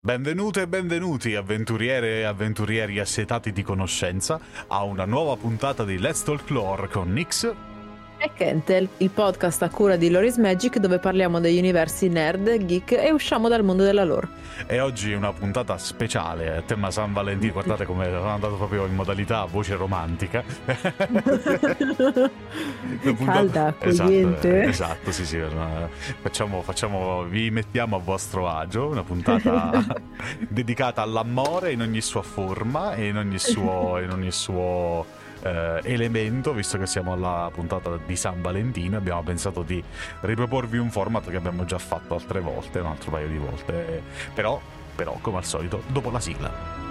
Benvenute e benvenuti avventuriere e avventurieri assetati di conoscenza a una nuova puntata di Let's Talk Lore con Nix e Kentel, il podcast a cura di Loris Magic dove parliamo degli universi nerd, geek e usciamo dal mondo della lore. E oggi una puntata speciale, tema San Valentino, guardate come sono andato proprio in modalità voce romantica. Calda. Esatto, esatto, sì sì, facciamo, facciamo, vi mettiamo a vostro agio, una puntata dedicata all'amore in ogni sua forma e in ogni suo... In ogni suo eh, elemento, visto che siamo alla puntata di San Valentino, abbiamo pensato di riproporvi un format che abbiamo già fatto altre volte, un altro paio di volte, però, però come al solito, dopo la sigla.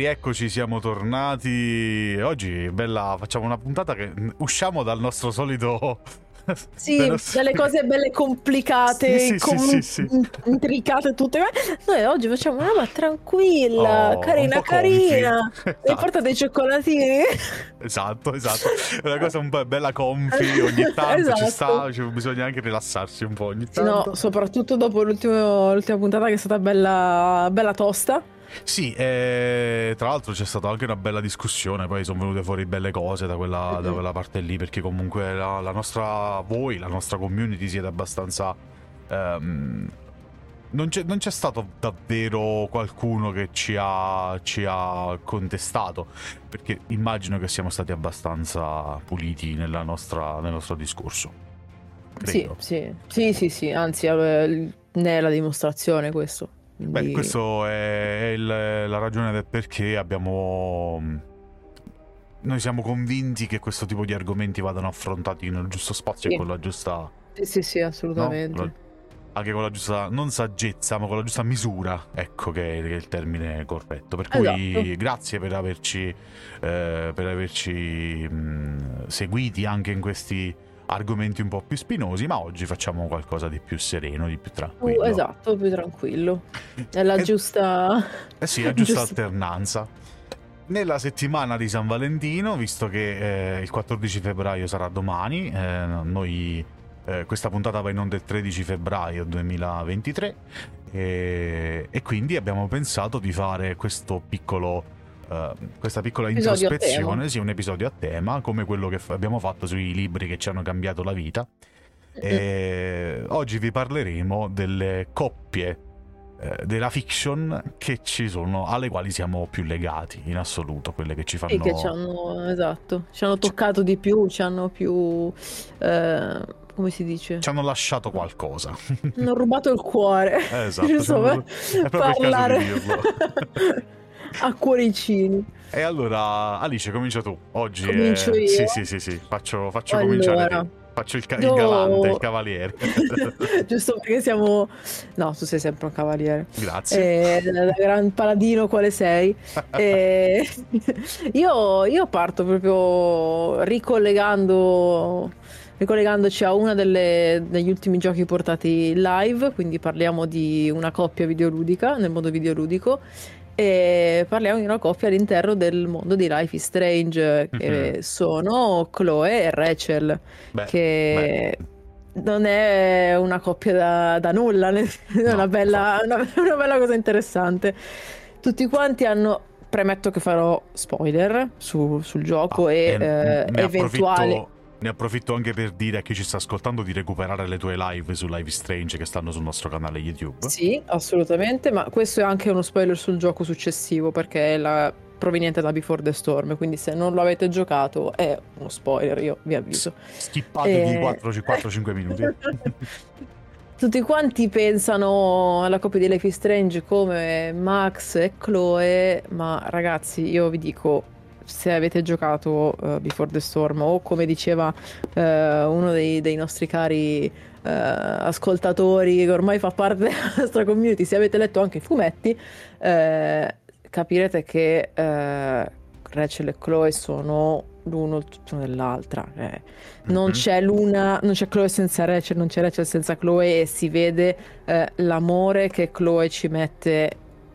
Rieccoci, siamo tornati. Oggi bella, facciamo una puntata che usciamo dal nostro solito sì, delle cose belle complicate, sì, sì, com- sì, intricate tutte. Noi oggi facciamo una roba tranquilla, oh, carina, carina. E porta dei cioccolatini. Esatto, esatto. Una cosa un po' bella comfy, ogni tanto esatto. ci sta, cioè, bisogna anche rilassarsi un po' ogni tanto. no, soprattutto dopo l'ultima puntata che è stata bella, bella tosta. Sì, e tra l'altro c'è stata anche una bella discussione, poi sono venute fuori belle cose da quella, mm-hmm. da quella parte lì, perché comunque la, la, nostra, voi, la nostra community siete abbastanza... Um, non, c'è, non, c'è, stato davvero qualcuno che ci ha, ci ha, contestato, perché immagino che siamo stati abbastanza puliti nostra, nel nostro discorso. Sì, sì, sì, sì, sì, anzi ne è la dimostrazione questo. Quindi... Beh, questo è il, la ragione del perché abbiamo... Noi siamo convinti che questo tipo di argomenti vadano affrontati nel giusto spazio sì. e con la giusta... Sì, sì, sì, assolutamente. No? Anche con la giusta, non saggezza, ma con la giusta misura, ecco che è, che è il termine corretto. Per cui esatto. grazie per averci, eh, per averci mh, seguiti anche in questi argomenti un po' più spinosi, ma oggi facciamo qualcosa di più sereno, di più tranquillo. Uh, esatto, più tranquillo. È la eh, giusta... Eh sì, la giusta, giusta alternanza. Nella settimana di San Valentino, visto che eh, il 14 febbraio sarà domani, eh, noi eh, questa puntata va in onda il 13 febbraio 2023 e, e quindi abbiamo pensato di fare questo piccolo uh, questa piccola episodio introspezione, sì, un episodio a tema, come quello che f- abbiamo fatto sui libri che ci hanno cambiato la vita. Mm-hmm. E oggi vi parleremo delle coppie eh, della fiction che ci sono, alle quali siamo più legati in assoluto, quelle che ci fanno... Sì, che ci hanno, esatto, ci hanno toccato di più, ci hanno più... Eh, come si dice? Ci hanno lasciato qualcosa. Hanno rubato il cuore. Esatto. Giusto, è proprio parlare. il caso di dirlo. a cuoricini. E allora, Alice, comincia tu. Oggi Comincio è... io? Sì, sì, sì, sì. Faccio, faccio allora. cominciare Faccio il, ca- il galante, il cavaliere. Giusto perché siamo... No, tu sei sempre un cavaliere. Grazie. Eh, gran paladino quale sei. eh, io, io parto proprio ricollegando ricollegandoci a uno degli ultimi giochi portati live, quindi parliamo di una coppia videoludica, nel mondo videoludico, e parliamo di una coppia all'interno del mondo di Life is Strange che mm-hmm. sono Chloe e Rachel Beh, che beh. non è una coppia da, da nulla è no, una, bella, una, una bella cosa interessante tutti quanti hanno premetto che farò spoiler su, sul gioco ah, e, e eh, eventuali ne approfitto anche per dire a chi ci sta ascoltando di recuperare le tue live su Live Strange che stanno sul nostro canale YouTube. Sì, assolutamente, ma questo è anche uno spoiler sul gioco successivo perché è la... proveniente da Before the Storm, quindi se non lo avete giocato è uno spoiler, io vi avviso. Skippatevi e... 4-5 minuti. Tutti quanti pensano alla coppia di Life is Strange come Max e Chloe, ma ragazzi, io vi dico se avete giocato uh, Before the Storm o come diceva uh, uno dei, dei, nostri cari eh, ascoltatori che ormai fa parte della nostra community, se avete letto anche i fumetti, capirete che Rachel e Chloe sono l'uno il tutto dell'altra. Eh. Non mm-hmm. c'è l'una, non c'è Chloe senza Rachel, non c'è Rachel senza Chloe e si vede eh, l'amore che Chloe ci mette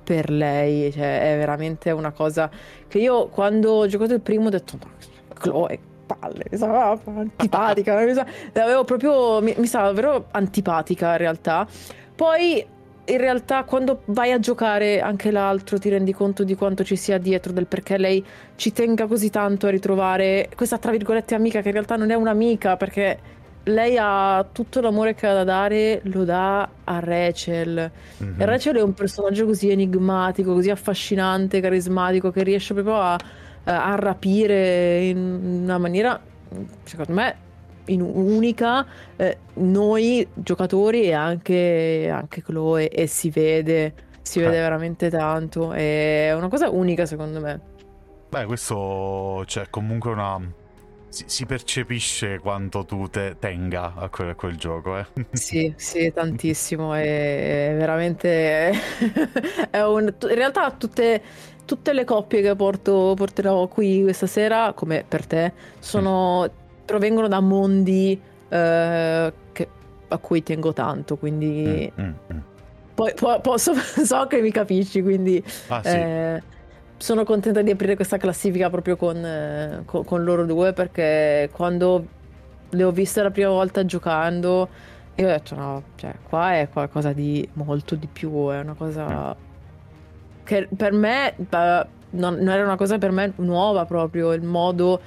per lei. Cioè, è veramente una cosa che io quando ho giocato il primo ho detto, Chloe, palle, mi stava antipatica, mi stava, proprio, mi, mi stava davvero antipatica in realtà. Poi in realtà quando vai a giocare anche l'altro ti rendi conto di quanto ci sia dietro, del perché lei ci tenga così tanto a ritrovare questa tra virgolette amica che in realtà non è un'amica perché lei ha tutto l'amore che ha da dare, lo dà a Rachel. Mm-hmm. E Rachel è un personaggio così enigmatico, così affascinante, carismatico che riesce proprio a, a rapire in una maniera, secondo me, in unica eh, noi giocatori e anche, anche Chloe e si vede, si vede eh. veramente tanto. È una cosa unica secondo me. Beh, questo c'è cioè, comunque una... Si, si, percepisce quanto tu te tenga a quel, a quel gioco, eh? Sì, sì, tantissimo. È veramente... è un... In realtà tutte tutte le coppie che porto, porterò qui questa sera, come per te, sono mm provengono da mondi eh, che, a cui tengo tanto, quindi... Mm, mm, mm. Poi, po- posso, so che mi capisci, quindi... Ah, sì. eh, sono contenta di aprire questa classifica proprio con, eh, con, con, loro due perché quando le ho viste la prima volta giocando io ho detto no, cioè qua è qualcosa di molto di più, è una cosa che per me non, non era una cosa per me nuova proprio, il modo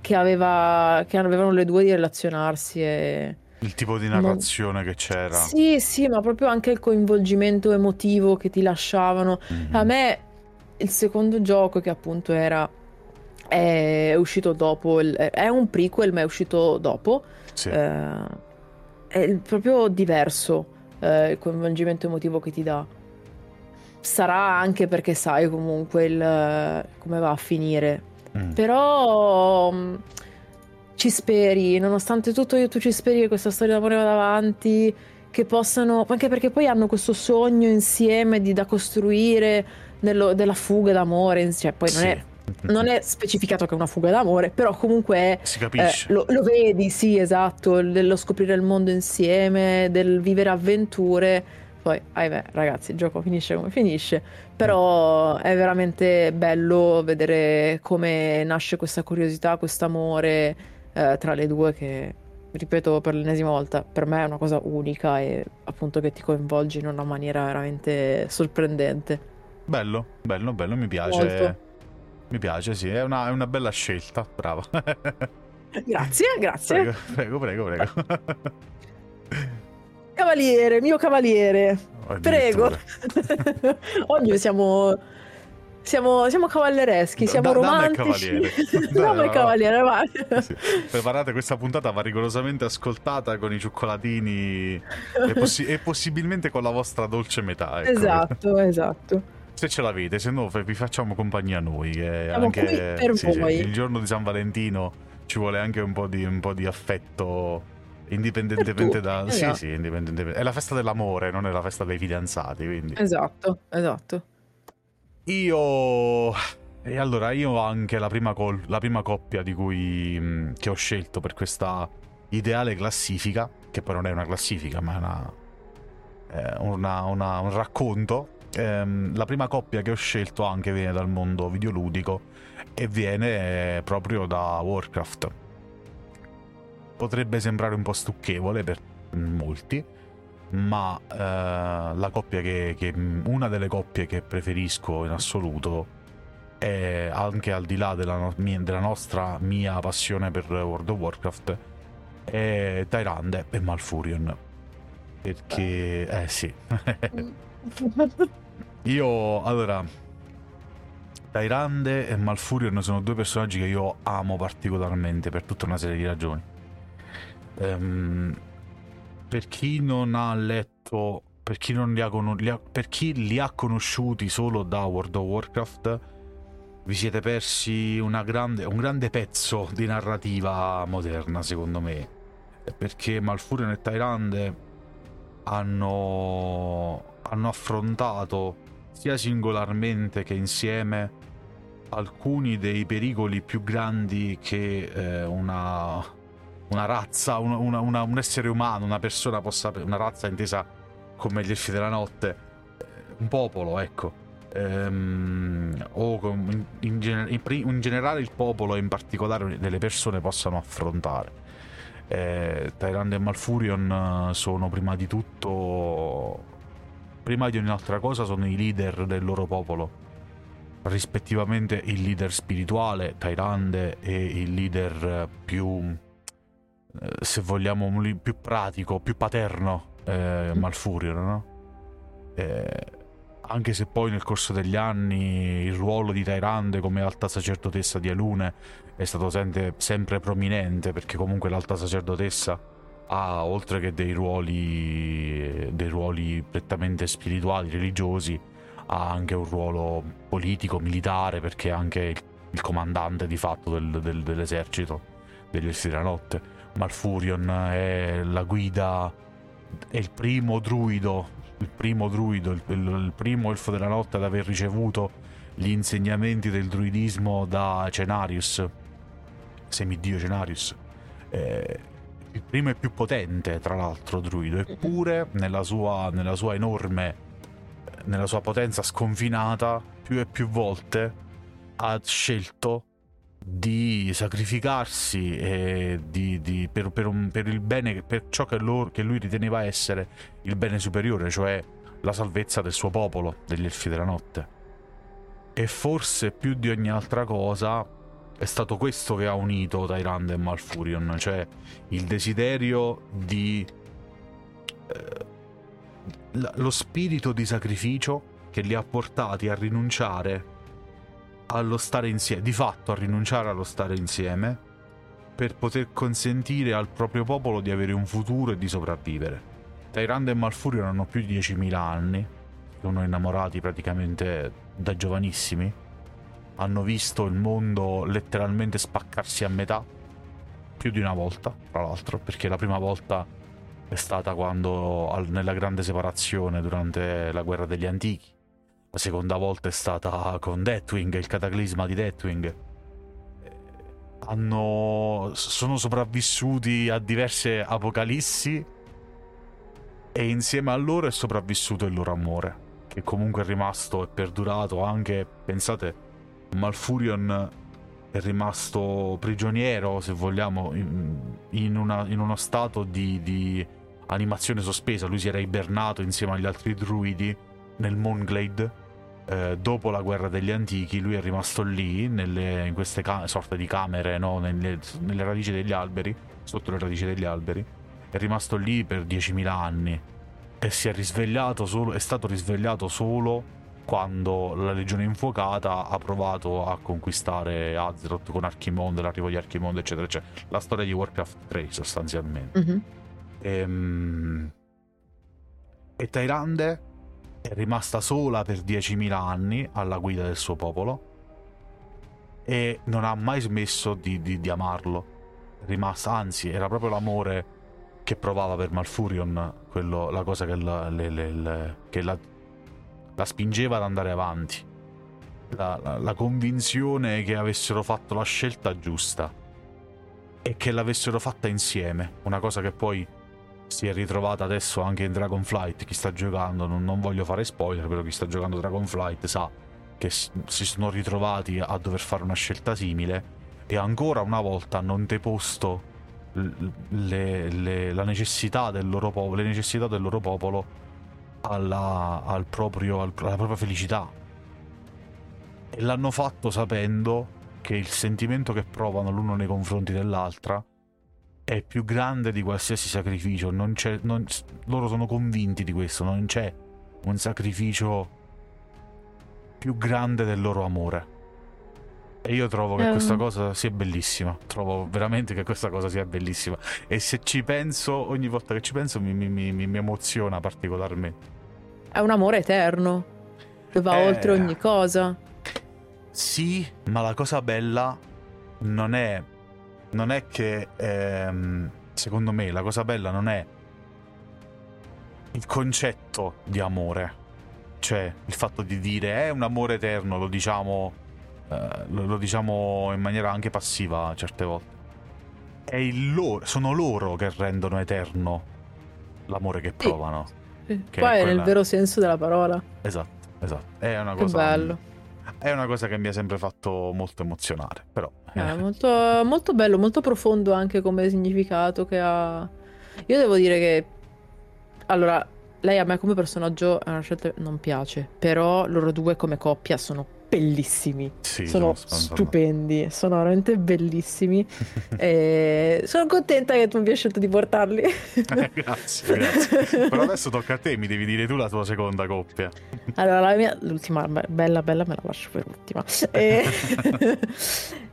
che, aveva, che avevano le due di relazionarsi e... Il tipo di narrazione non... che c'era. Sì, sì, ma proprio anche il coinvolgimento emotivo che ti lasciavano. Mm-hmm. A me il secondo gioco che appunto era è uscito dopo, il... è un prequel ma è uscito dopo. Sì. Eh, è proprio diverso eh, il coinvolgimento emotivo che ti dà. Sarà anche perché sai comunque il, come va a finire Mm. Però mm, ci speri, nonostante tutto tu ci speri che questa storia d'amore vada avanti, che possano, anche perché poi hanno questo sogno insieme di, da costruire nello, della fuga d'amore, cioè poi non, sì. è, non è specificato che è una fuga d'amore, però comunque si capisce. Eh, lo, lo, vedi, sì, esatto, dello scoprire il mondo insieme, del vivere avventure poi, ahimè, ragazzi, il gioco finisce come finisce, però è veramente bello vedere come nasce questa curiosità, questo amore eh, tra le due che, ripeto per l'ennesima volta, per me è una cosa unica e appunto che ti coinvolge in una maniera veramente sorprendente. Bello, bello, bello, mi piace. Molto. Mi piace, sì, è una, è una bella scelta, brava. grazie, grazie. Prego, prego, prego. prego. Cavaliere, mio cavaliere. Prego. Oggi siamo, siamo, siamo cavallereschi, siamo da, romantici. Dame il cavaliere, vai. Sì. Preparate, questa puntata va rigorosamente ascoltata con i cioccolatini e, possi- e possibilmente con la vostra dolce metà. Ecco. Esatto, esatto. Se ce l'avete, se no vi facciamo compagnia noi. Che Siamo anche, sì. Sì, il giorno di San Valentino ci vuole anche un po' di, un po di affetto Indipendentemente da... Esatto. Sì, sì, indipendentemente... È la festa dell'amore, non è la festa dei fidanzati, quindi... Esatto, esatto. Io... E allora io ho anche la prima, col... la prima coppia di cui... Mm, che ho scelto per questa ideale classifica, che poi non è una classifica, ma è una... Eh, una, una, un racconto. Ehm, la prima coppia che ho scelto anche viene dal mondo videoludico e viene proprio da Warcraft. Potrebbe sembrare un po' stucchevole per molti, ma eh, la coppia che, che, una delle coppie che preferisco in assoluto è anche al di là della, no, della nostra mia passione per World of Warcraft è Tyrande e Malfurion. Perché eh sì io allora Tyrande e Malfurion sono due personaggi che io amo particolarmente per tutta una serie di ragioni Um, per chi non ha letto, per chi, li ha, li ha, per chi li ha conosciuti solo da World of Warcraft, vi siete persi grande, un grande pezzo di narrativa moderna, secondo me. perché Malfurion e Tyrande hanno, hanno affrontato sia singolarmente che insieme alcuni dei pericoli più grandi che eh, una, una, razza, una, una, un essere umano, una persona possa... una razza intesa come gli elfi della notte, un popolo, ecco. Ehm, o in, in, in, generale il popolo e in particolare delle persone possano affrontare. Eh, Tyrande e Malfurion eh, sono prima di tutto, prima di ogni altra cosa, sono i leader del loro popolo rispettivamente il leader spirituale, Tyrande, e il leader più, eh, se vogliamo, più pratico, più paterno, eh, Malfurion, no? Eh, anche se poi nel corso degli anni il ruolo di Tyrande come alta sacerdotessa di Alune è stato sempre, sempre prominente, perché comunque l'alta sacerdotessa ha, oltre che dei ruoli, dei ruoli prettamente spirituali, religiosi, ha anche un ruolo politico, militare, perché è anche il, comandante di fatto del, del, dell'esercito degli Elfi della Notte. Malfurion è la guida, è il primo druido, il primo druido, il, il, il primo elfo della notte ad aver ricevuto gli insegnamenti del druidismo da Cenarius, semidio Cenarius. Eh, il primo e più potente, tra l'altro, druido, eppure nella sua, nella sua enorme nella sua potenza sconfinata, più e più volte ha scelto di sacrificarsi di, di, per, per, un, per, il bene, per ciò che, loro, che lui riteneva essere il bene superiore, cioè la salvezza del suo popolo, degli Elfi della Notte. E forse più di ogni altra cosa è stato questo che ha unito Tyrande e Malfurion, cioè il desiderio di eh, lo spirito di sacrificio che li ha portati a rinunciare allo stare insieme, di fatto a rinunciare allo stare insieme, per poter consentire al proprio popolo di avere un futuro e di sopravvivere. Tyrande e Malfurion hanno più di 10.000 anni, sono innamorati praticamente da giovanissimi, hanno visto il mondo letteralmente spaccarsi a metà, più di una volta, tra l'altro, perché la prima volta è stata quando nella grande separazione durante la guerra degli antichi. La seconda volta è stata con Deathwing, il cataclisma di Deathwing. Hanno, sono sopravvissuti a diverse apocalissi e insieme a loro è sopravvissuto il loro amore, che comunque è rimasto e perdurato anche, pensate, Malfurion è rimasto prigioniero, se vogliamo, in, una, in uno stato di, di animazione sospesa, lui si era ibernato insieme agli altri druidi nel Moonglade. Eh, dopo la guerra degli antichi, lui è rimasto lì, nelle, in queste ca- sorte di camere, no? nelle, nelle radici degli alberi, sotto le radici degli alberi. È rimasto lì per 10.000 anni e si è risvegliato solo, è stato risvegliato solo quando la legione infuocata ha provato a conquistare Azeroth con Archimonde, l'arrivo di Archimonde, eccetera, eccetera. La storia di Warcraft 3 sostanzialmente. Mm-hmm. Ehm... E Tyrande è rimasta sola per 10.000 anni alla guida del suo popolo e non ha mai smesso di, di, di amarlo. rimasta, anzi, era proprio l'amore che provava per Malfurion, quello, la cosa che, la, le, le, le, che la, la, spingeva ad andare avanti. La, la convinzione che avessero fatto la scelta giusta e che l'avessero fatta insieme, una cosa che poi si è ritrovata adesso anche in Dragonflight. Chi sta giocando, non, non, voglio fare spoiler, però chi sta giocando Dragonflight sa che si sono ritrovati a dover fare una scelta simile e ancora una volta hanno anteposto le, le, la necessità del loro popolo, le necessità del loro popolo alla, al proprio, alla propria felicità. E l'hanno fatto sapendo che il sentimento che provano l'uno nei confronti dell'altra è più grande di qualsiasi sacrificio. Non non, loro sono convinti di questo. Non c'è un sacrificio più grande del loro amore. E io trovo che um. questa cosa sia bellissima. Trovo veramente che questa cosa sia bellissima. E se ci penso, ogni volta che ci penso, mi, mi, mi, mi emoziona particolarmente. È un amore eterno. Che va eh, oltre ogni cosa. Sì, ma la cosa bella non è non è che ehm, secondo me, la cosa bella non è il concetto di amore, cioè il fatto di dire è un amore eterno, lo diciamo, eh, lo, lo diciamo in maniera anche passiva certe volte. È il loro, sono loro che rendono eterno l'amore che provano. Sì. Che Poi è, quella... nel vero senso della parola. Esatto, esatto. È una cosa. Che bello. È una cosa che mi ha sempre fatto molto emozionare, però. È eh. molto, molto bello, molto profondo anche come significato che ha. Io devo dire che. Allora, lei a me come personaggio è una scelta non piace, però loro due come coppia sono bellissimi. Sì, sono, sono stupendi, sono veramente bellissimi. e sono contenta che tu abbia scelto di portarli. eh, grazie, grazie. Però adesso tocca a te, mi devi dire tu la tua seconda coppia. Allora, la mia, l'ultima, bella, bella, me la lascio per ultima. E,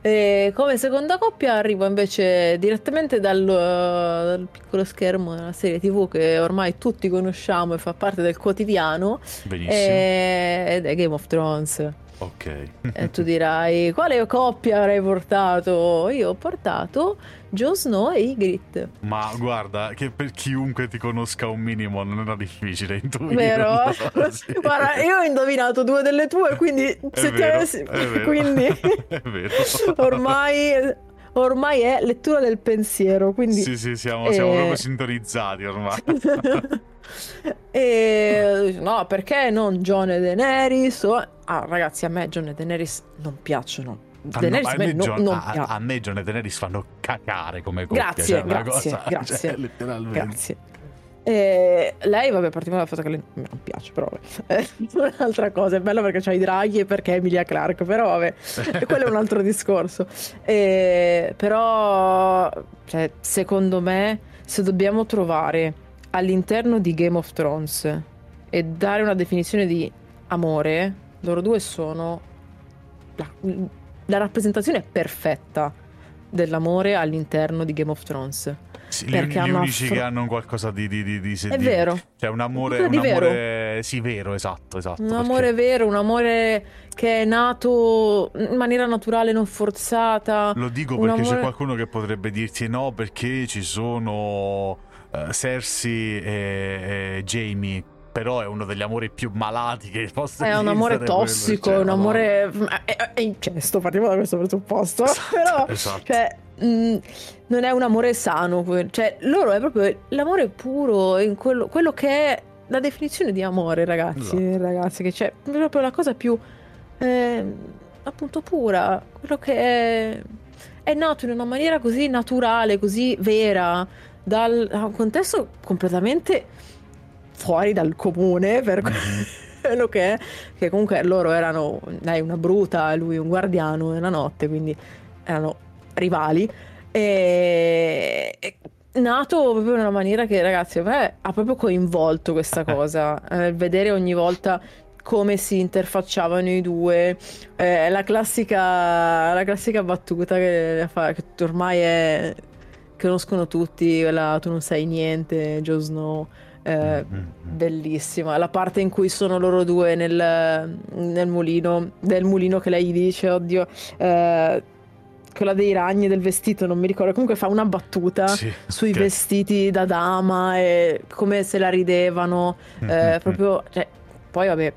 e come seconda coppia arrivo invece direttamente dal, dal piccolo schermo della serie TV che ormai tutti conosciamo e fa parte del quotidiano. Benissimo. ed è Game of Thrones. Ok. e tu dirai, quale coppia avrei portato? Io ho portato Jon Snow e Ygritte. Ma guarda, che per chiunque ti conosca un minimo non era difficile intuire. Vero? guarda, io ho indovinato due delle tue, quindi è se vero, ti avessi... È quindi... è vero. ormai ormai è lettura del pensiero. Quindi, sì, sì, siamo, eh... siamo proprio sintonizzati ormai. e no, perché non John e Daenerys? O... Ah, ragazzi, a me John e Daenerys non piacciono. Ah, no, a, me John, non, a, a, me John e Daenerys fanno cacare come coppia. Grazie, cioè, grazie, cosa, grazie. Cioè, letteralmente. Grazie. E lei, vabbè, partiamo dal fatto che lei non piace, però vabbè. È un'altra cosa, è bello perché c'ha i draghi e perché Emilia Clark, però vabbè, quello è un altro discorso. E, però, cioè, secondo me, se dobbiamo trovare all'interno di Game of Thrones e dare una definizione di amore, loro due sono la, la rappresentazione perfetta dell'amore all'interno di Game of Thrones. Sì, gli, gli unici affr- che hanno qualcosa di, di, di, di È vero. Cioè un amore, un amore vero. sì, vero, esatto, esatto. Un perché... amore vero, un amore che è nato in maniera naturale, non forzata. Lo dico perché amore... c'è qualcuno che potrebbe dirti no perché ci sono uh, Cersei e, e Jamie però è uno degli amori più malati che possa essere. È un amore tossico, cioè, un amore... È, è incesto, partiamo da questo presupposto. Esatto, però, esatto. Cioè, mh, mm, non è un amore sano. Cioè, loro è proprio l'amore puro, in quello, quello che è la definizione di amore, ragazzi. Esatto. Ragazzi, che c'è proprio la cosa più... Eh, appunto pura, quello che è, è nato in una maniera così naturale, così vera, dal, da un contesto completamente fuori dal comune per mm-hmm. quello che è, che comunque loro erano, lei una bruta, lui un guardiano nella notte, quindi erano rivali. E, e nato proprio in una maniera che ragazzi me ha proprio coinvolto questa cosa, eh, vedere ogni volta come si interfacciavano i due, eh, la, classica, la classica battuta che, fa, che ormai è conoscono tutti, quella tu non sai niente, Joe Snow. Eh, mm-hmm. bellissima la parte in cui sono loro due nel, nel mulino del mulino che lei dice oddio eh, quella dei ragni del vestito non mi ricordo comunque fa una battuta sì, sui okay. vestiti da dama e come se la ridevano mm-hmm. eh, proprio cioè, poi vabbè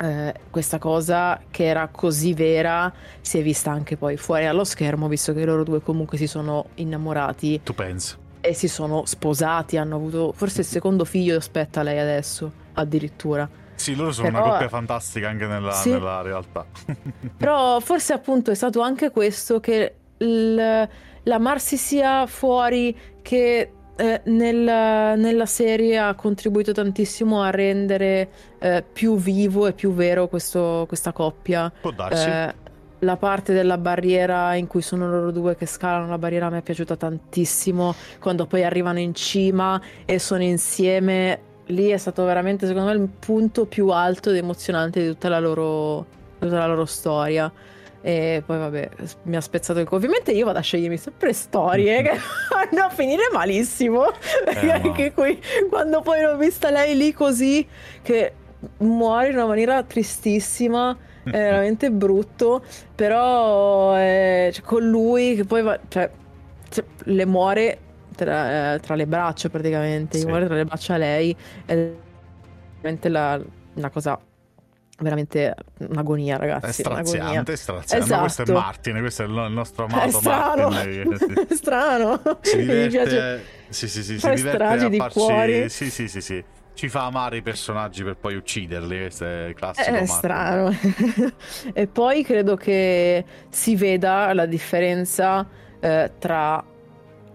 eh, questa cosa che era così vera si è vista anche poi fuori allo schermo, visto che loro due comunque si sono innamorati. Tu pensi? E si sono sposati, hanno avuto forse il secondo figlio, aspetta lei adesso, addirittura. Sì, loro sono Però, una coppia fantastica anche nella, sì. nella realtà. Però forse appunto è stato anche questo che l'amarsi sia fuori che eh, nel, nella serie ha contribuito tantissimo a rendere eh, più vivo e più vero questo, questa coppia. Può darsi. Eh, la parte della barriera in cui sono loro due che scalano la barriera mi è piaciuta tantissimo. Quando poi arrivano in cima e sono insieme, lì è stato veramente, secondo me, il punto più alto ed emozionante di tutta la loro, tutta la loro storia. E poi vabbè, mi ha spezzato il cuore. Ovviamente io vado a scegliermi sempre storie che vanno a finire malissimo. Perché eh, qui, quando poi l'ho vista lei lì così, che muore in una maniera tristissima, è veramente brutto. Però eh, cioè, con lui che poi va, cioè, cioè, le muore tra, eh, tra le braccia praticamente, Sì. muore tra le braccia a lei è veramente la- una cosa veramente un'agonia È ragazzi, un'agonia. straziante, è straziante. Ma questo è Esatto. Martin, questo è il nostro È amato strano, Martin. è strano. Si Mi piace. diverte, sì, sì, sì, si diverte di farci... cuori. Sì, sì, sì, sì. Ci fa amare i personaggi per poi ucciderli, questo è il classico È Martin. strano. e poi credo che si veda la differenza eh, tra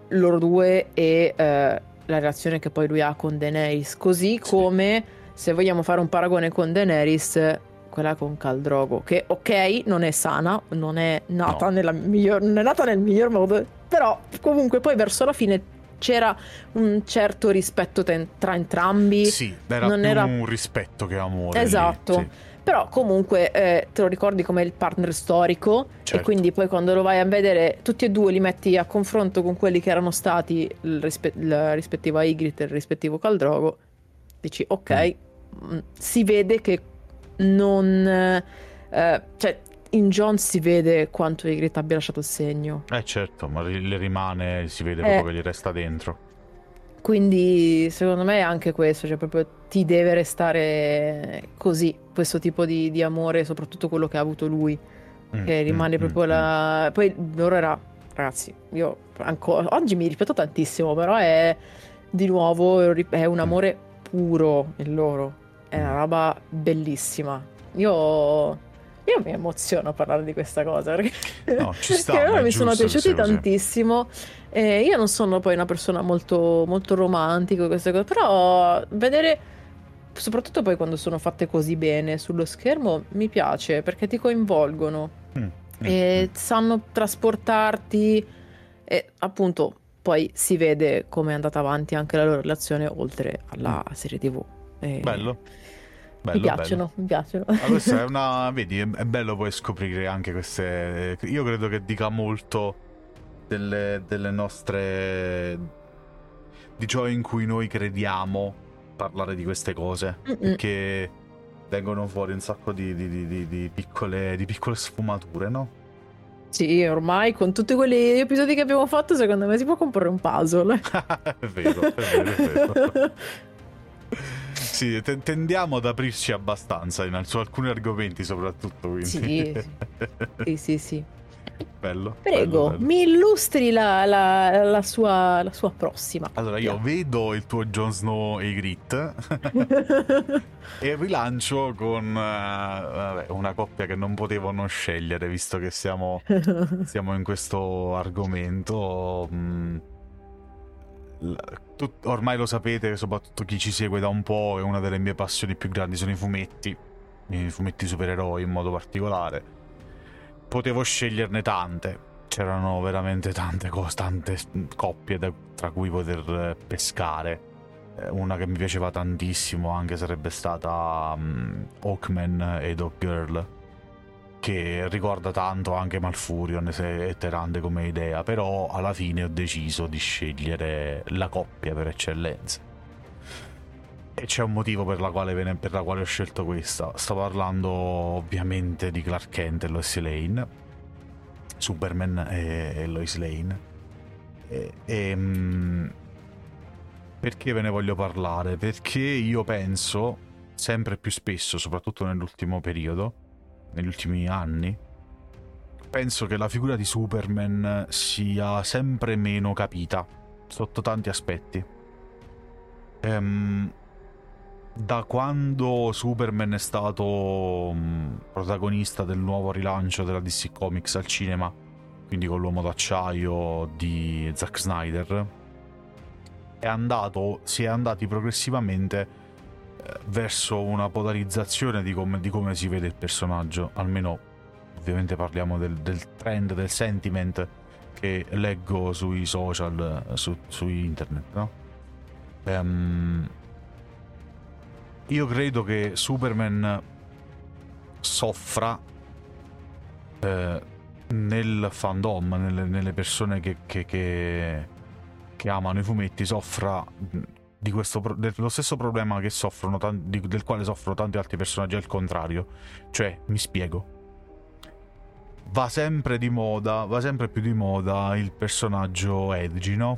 loro due e eh, la relazione che poi lui ha con Daenerys. Così come se vogliamo fare un paragone con Daenerys, quella con Caldrogo, che ok, non è sana, non è nata, No. nella miglior- non è nata nel miglior modo, però comunque poi verso la fine c'era un certo rispetto ten- tra entrambi. Sì, era non più era- un rispetto che amore. lì, Esatto. sì. Però comunque eh, te lo ricordi come il partner storico Certo. e quindi poi quando lo vai a vedere tutti e due li metti a confronto con quelli che erano stati il, rispe- il rispettivo Ygritte e il rispettivo Caldrogo, dici ok, mm, si vede che non... eh, cioè in Jon si vede quanto Ygritte abbia lasciato il segno. Eh certo, ma le rimane, si vede Eh. proprio che gli resta dentro. Quindi secondo me è anche questo, cioè proprio ti deve restare così, questo tipo di, di amore, soprattutto quello che ha avuto lui, Mm, che rimane mm, proprio mm, la... Poi loro era, ragazzi, io ancora, oggi mi ripeto tantissimo, però è di nuovo, è un amore puro il loro, è una roba bellissima. Io... Io mi emoziono a parlare di questa cosa perché, No, ci sta, perché loro mi sono giusto che piaciuti sia così. Eh, io non sono poi una persona molto, molto romantica, queste cose, però vedere, soprattutto poi quando sono fatte così bene sullo schermo, mi piace perché ti coinvolgono mm, mm, e mm. sanno trasportarti e appunto poi si vede come è andata avanti anche la loro relazione oltre alla serie tv. E Mm. Bello. mi Bello, piacciono, mi piacciono. bello. Ma questa è una. Vedi, è, è bello poi scoprire anche queste. Io credo che dica molto delle, delle nostre. di ciò in cui noi crediamo parlare di queste cose. Mm-mm. Perché vengono fuori un sacco di, di- di- di- piccole, di piccole sfumature, no? Sì, ormai con tutti quegli episodi che abbiamo fatto, secondo me si può comporre un puzzle. è vero, è vero, è vero. Sì, te- tendiamo ad aprirci abbastanza in, su alcuni argomenti soprattutto, quindi. Sì, sì, sì, sì. Bello. Prego, bello, bello. mi illustri la, la- la sua, la sua prossima. Allora, io vedo il tuo Jon Snow e Grit e rilancio con eh, vabbè, una coppia che non potevo non scegliere, visto che siamo, siamo in questo argomento. mm, la- tut- ormai lo sapete, soprattutto chi ci segue da un po', è una delle mie passioni più grandi sono i fumetti, i fumetti supereroi in modo particolare. Potevo sceglierne tante, c'erano veramente tante cose, tante coppie da- tra cui poter eh, pescare. Eh, Una che mi piaceva tantissimo anche sarebbe stata mm, Hawkman e Dog Girl, che ricorda tanto anche Malfurion se- e Terande come idea, però alla fine ho deciso di scegliere la coppia per eccellenza. E c'è un motivo per la quale, per la quale ho scelto questa. Sto parlando ovviamente di Clark Kent e Lois Lane, Superman e, Lois Lane. E, e, mm, perché ve ne voglio parlare? Perché io penso sempre più spesso, soprattutto nell'ultimo periodo, negli ultimi anni, penso che la figura di Superman sia sempre meno capita sotto tanti aspetti. Ehm, da quando Superman è stato mm, protagonista del nuovo rilancio della DC Comics al cinema, quindi con l'uomo d'acciaio di Zack Snyder, è andato, si è andati progressivamente eh, verso una polarizzazione di come, di come si vede il personaggio, almeno ovviamente parliamo del, del trend, del sentiment che leggo sui social, eh, su, su internet, no? Ehm, io credo che Superman soffra eh, nel fandom, nelle, nelle persone che, che- che- che amano i fumetti, soffra questo, dello stesso problema che soffrono tan- di- del quale soffrono tanti altri personaggi al contrario. Cioè, mi spiego. Va sempre di moda, va sempre più di moda il personaggio edgy, no?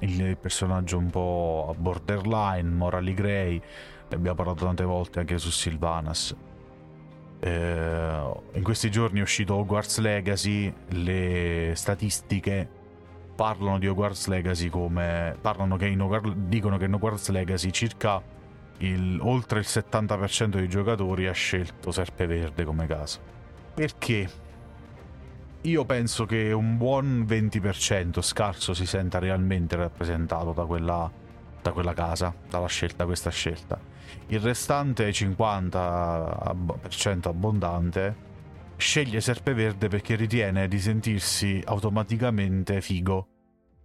il personaggio un po' borderline, morally grey, ne abbiamo parlato tante volte anche su Sylvanas. Eh, in questi giorni è uscito Hogwarts Legacy, le statistiche parlano di Hogwarts Legacy come parlano che in Hogwarts, dicono che in Hogwarts Legacy circa il, oltre il 70% dei giocatori ha scelto Serpeverde come casa. Perché? Io penso che un buon 20% scarso si senta realmente rappresentato da quella, da quella casa, dalla scelta, questa scelta. Il restante 50% abbondante sceglie Serpeverde perché ritiene di sentirsi automaticamente figo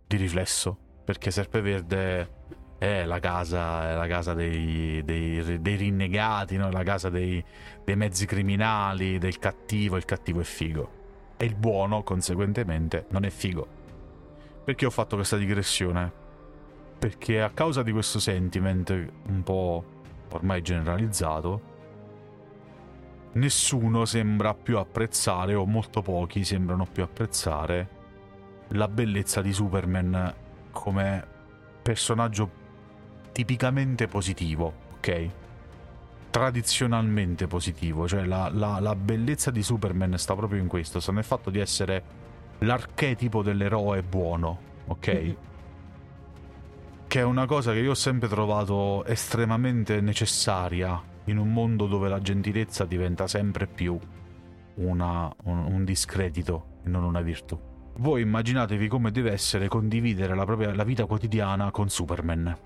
di riflesso. Perché Serpeverde è la casa, è la casa dei, dei, dei rinnegati, no? la casa dei, dei mezzi criminali, del cattivo, il cattivo è figo. E il buono, conseguentemente, non è figo. Perché ho fatto questa digressione? Perché a causa di questo sentiment un po' ormai generalizzato, nessuno sembra più apprezzare, o molto pochi sembrano più apprezzare, la bellezza di Superman come personaggio tipicamente positivo, ok? Tradizionalmente positivo, cioè la, la, la bellezza di Superman sta proprio in questo, sta nel fatto di essere l'archetipo dell'eroe buono, ok? Che è una cosa che io ho sempre trovato estremamente necessaria in un mondo dove la gentilezza diventa sempre più una, un, un discredito e non una virtù. Voi immaginatevi come deve essere condividere la propria la vita quotidiana con Superman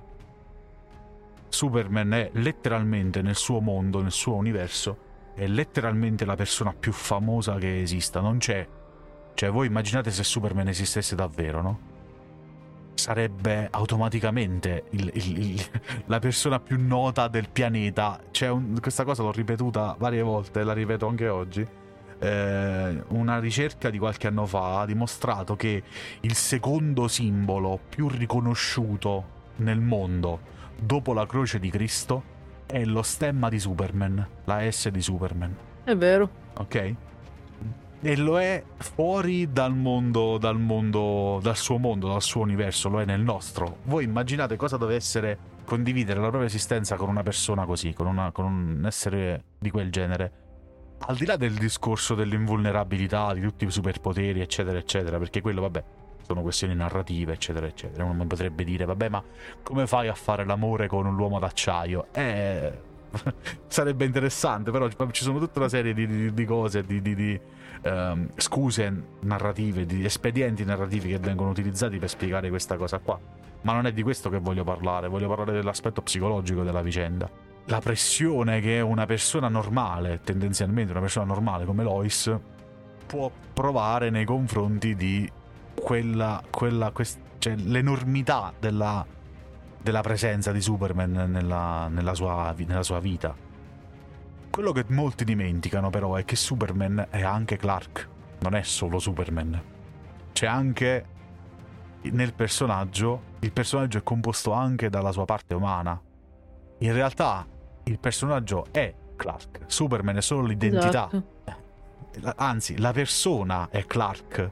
Superman è letteralmente nel suo mondo, nel suo universo, è letteralmente la persona più famosa che esista. Non c'è. Cioè, voi immaginate se Superman esistesse davvero, no? Sarebbe automaticamente il, il, il, la persona più nota del pianeta. Un, questa cosa l'ho ripetuta varie volte, la ripeto anche oggi. Eh, una ricerca di qualche anno fa ha dimostrato che il secondo simbolo più riconosciuto nel mondo dopo la croce di Cristo è lo stemma di Superman, la S di Superman. È vero. Ok? E lo è fuori dal mondo, dal mondo, dal suo mondo, dal suo universo, lo è nel nostro. Voi immaginate cosa deve essere condividere la propria esistenza con una persona così, con, una, con un essere di quel genere. Al di là del discorso dell'invulnerabilità, di tutti i superpoteri, eccetera, eccetera, perché quello, vabbè, sono questioni narrative, eccetera, eccetera. Uno potrebbe dire, vabbè, ma come fai a fare l'amore con un uomo d'acciaio? Eh, sarebbe interessante, però ci sono tutta una serie di, di, di cose, di, di um, scuse narrative, di espedienti narrativi che vengono utilizzati per spiegare questa cosa qua. Ma non è di questo che voglio parlare, voglio parlare dell'aspetto psicologico della vicenda. La pressione che una persona normale, tendenzialmente una persona normale come Lois, può provare nei confronti di quella, quella quest- cioè, l'enormità della, della, presenza di Superman nella, nella, sua, nella sua vita. Quello che molti dimenticano però è che Superman è anche Clark, non è solo Superman. C'è anche nel personaggio, il personaggio è composto anche dalla sua parte umana. In realtà il personaggio è Clark, Superman è solo l'identità. Esatto. Anzi, la persona è Clark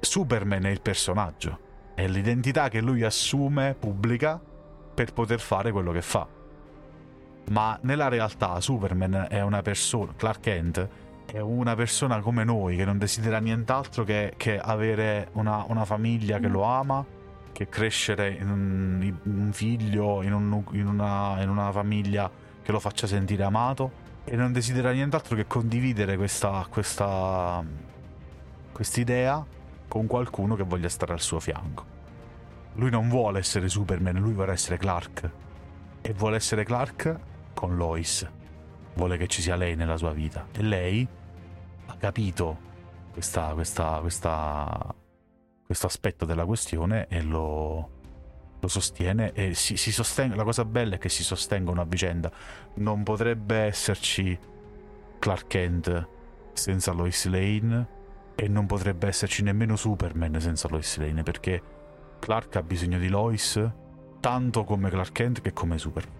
Superman è il personaggio, è l'identità che lui assume pubblica per poter fare quello che fa. Ma nella realtà Superman è una persona, Clark Kent è una persona come noi che non desidera nient'altro che, che avere una, una, famiglia che lo ama, che crescere in un, un figlio, in, un, in, una, in una famiglia che lo faccia sentire amato e non desidera nient'altro che condividere questa, questa idea con qualcuno che voglia stare al suo fianco. Lui non vuole essere Superman, lui vuole essere Clark. E vuole essere Clark con Lois. Vuole che ci sia lei nella sua vita. E lei ha capito questa, questa, questa, questo aspetto della questione e lo, lo sostiene e si, si sostenga. La cosa bella è che si sostengono a vicenda. Non potrebbe esserci Clark Kent senza Lois Lane e non potrebbe esserci nemmeno Superman senza Lois Lane, perché Clark ha bisogno di Lois tanto come Clark Kent che come Superman.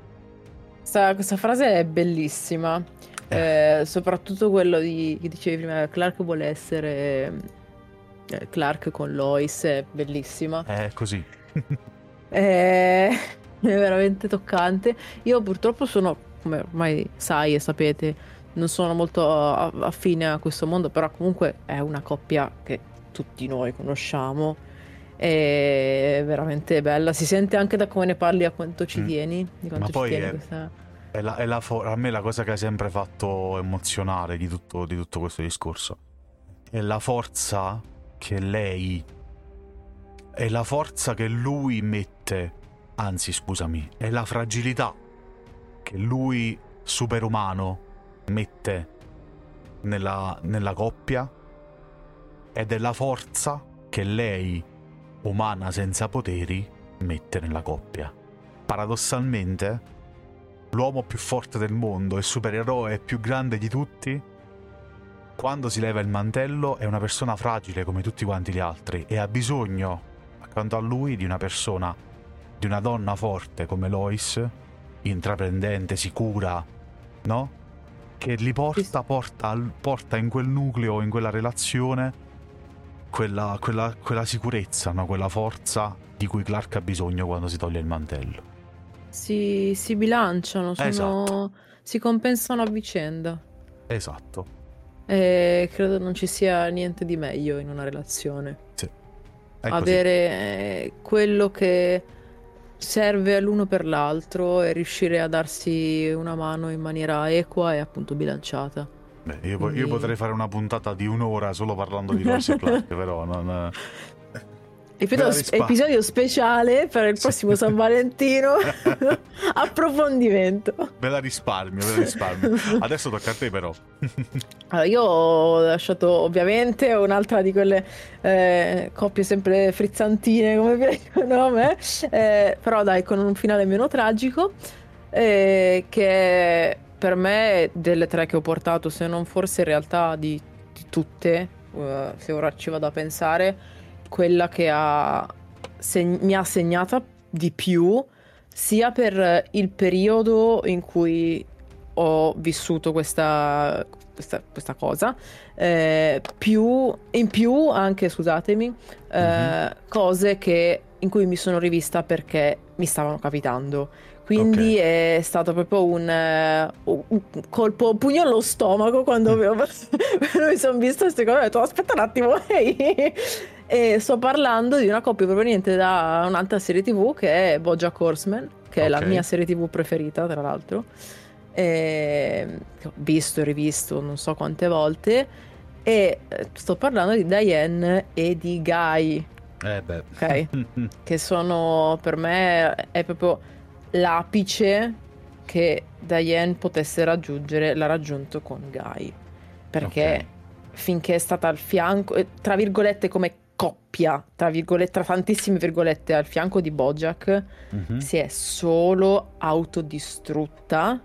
Questa, questa frase è bellissima, eh. Eh, soprattutto quello di, che dicevi prima, Clark vuole essere eh, Clark con Lois, è bellissima. È così. è... è veramente toccante. Io purtroppo sono, come ormai sai e sapete, non sono molto affine a questo mondo, però comunque è una coppia che tutti noi conosciamo. È veramente bella. Si sente anche da come ne parli a quanto ci mm. tieni. Di quanto Ma ci poi tieni è, questa... è, la, è la for- a me la cosa che ha sempre fatto emozionare di tutto, di tutto questo discorso è la forza che lei è la forza che lui mette, anzi scusami, è la fragilità che lui superumano mette nella, nella coppia ed è la forza che lei, umana senza poteri, mette nella coppia. Paradossalmente, l'uomo più forte del mondo e supereroe più grande di tutti, quando si leva il mantello è una persona fragile come tutti quanti gli altri e ha bisogno, accanto a lui, di una persona, di una donna forte come Lois, intraprendente, sicura, no? Che li porta, porta, porta in quel nucleo, in quella relazione, quella, quella, quella sicurezza, no? quella forza di cui Clark ha bisogno quando si toglie il mantello. Si, si bilanciano, sono, esatto. si compensano a vicenda. Esatto. E credo non ci sia niente di meglio in una relazione. Sì. Avere eh, quello che serve l'uno per l'altro e riuscire a darsi una mano in maniera equa e appunto bilanciata. Beh, io, Quindi... io potrei fare una puntata di un'ora solo parlando di Lois e Clark, però non... Episodio, episodio, speciale per il prossimo San Valentino. Approfondimento. Ve la risparmio, ve la risparmio. Adesso tocca a te, però. allora, io ho lasciato ovviamente un'altra di quelle eh, coppie sempre frizzantine, come vi dicono a me. Eh, però dai, con un finale meno tragico. Eh, che per me, delle tre che ho portato, se non forse in realtà di, di tutte, uh, se ora ci vado a pensare quella che ha seg- mi ha segnata di più, sia per il periodo in cui ho vissuto questa, questa, questa cosa, eh, più, in più anche, scusatemi, eh, mm-hmm. cose che, in cui mi sono rivista perché mi stavano capitando. Quindi okay. è stato proprio un, uh, un colpo, pugno allo stomaco quando mm. mi sono vista queste cose. Ho detto, aspetta un attimo, ehi. E sto parlando di una coppia proveniente da un'altra serie tv che è Bojack Horseman, che okay. è la mia serie tv preferita, tra l'altro. E... Che ho visto e rivisto non so quante volte. E eh, sto parlando di Diane e di Guy. Eh beh. Ok. che sono per me è proprio l'apice che Diane potesse raggiungere, l'ha raggiunto con Guy. Perché okay. finché è stata al fianco, eh, tra virgolette come coppia, tra virgolette, tra tantissime virgolette, al fianco di Bojack, mm-hmm. si è solo autodistrutta,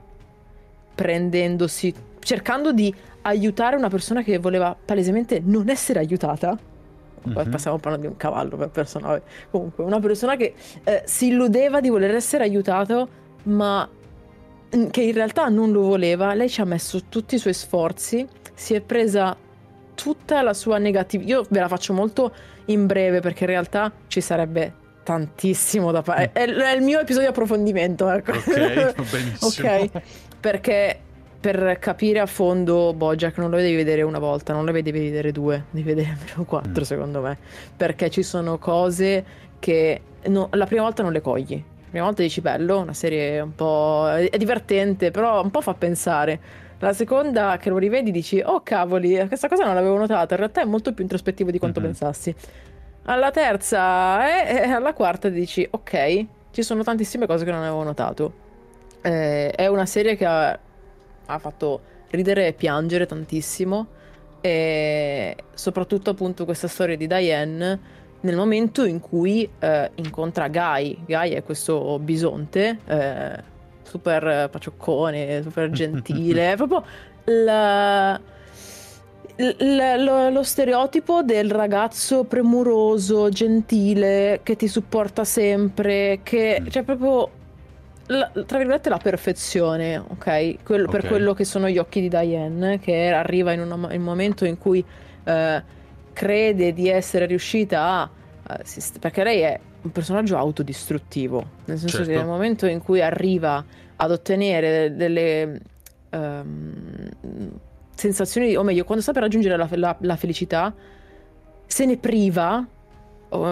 prendendosi, cercando di aiutare una persona che voleva palesemente non essere aiutata. Mm-hmm. Stiamo parlando di un cavallo per persona. Comunque, una persona che eh, si illudeva di voler essere aiutato, ma mm, che in realtà non lo voleva. Lei ci ha messo tutti i suoi sforzi, si è presa tutta la sua negatività. Io ve la faccio molto in breve perché in realtà ci sarebbe tantissimo da fare. È, è, il mio episodio di approfondimento. Ecco. Ok, benissimo. ok, perché per capire a fondo Bojack non lo devi vedere una volta, non lo devi vedere due, devi vedere almeno quattro mm. secondo me. Perché ci sono cose che no, la prima volta non le cogli. La prima volta dici bello, una serie un po'... è divertente, però un po' fa pensare la seconda che lo rivedi dici, oh cavoli, questa cosa non l'avevo notata, in realtà è molto più introspettivo di quanto mm-hmm. pensassi. Alla terza e, e alla quarta dici, ok, ci sono tantissime cose che non avevo notato. Eh, è una serie che ha, ha fatto ridere e piangere tantissimo e soprattutto appunto questa storia di Diane nel momento in cui eh, incontra Guy. Guy è questo bisonte eh, super pacioccone, super gentile, è proprio la, l- lo, lo, stereotipo del ragazzo premuroso, gentile, che ti supporta sempre, che mm. cioè proprio la, tra virgolette la perfezione, ok? Quello, okay. Per quello che sono gli occhi di Diane, che arriva in, una, in un momento in cui eh, crede di essere riuscita a... Uh, perché lei è un personaggio autodistruttivo, nel senso Certo. che nel momento in cui arriva ad ottenere delle ehm, sensazioni, o meglio, quando sta per raggiungere la, la- la felicità, se ne priva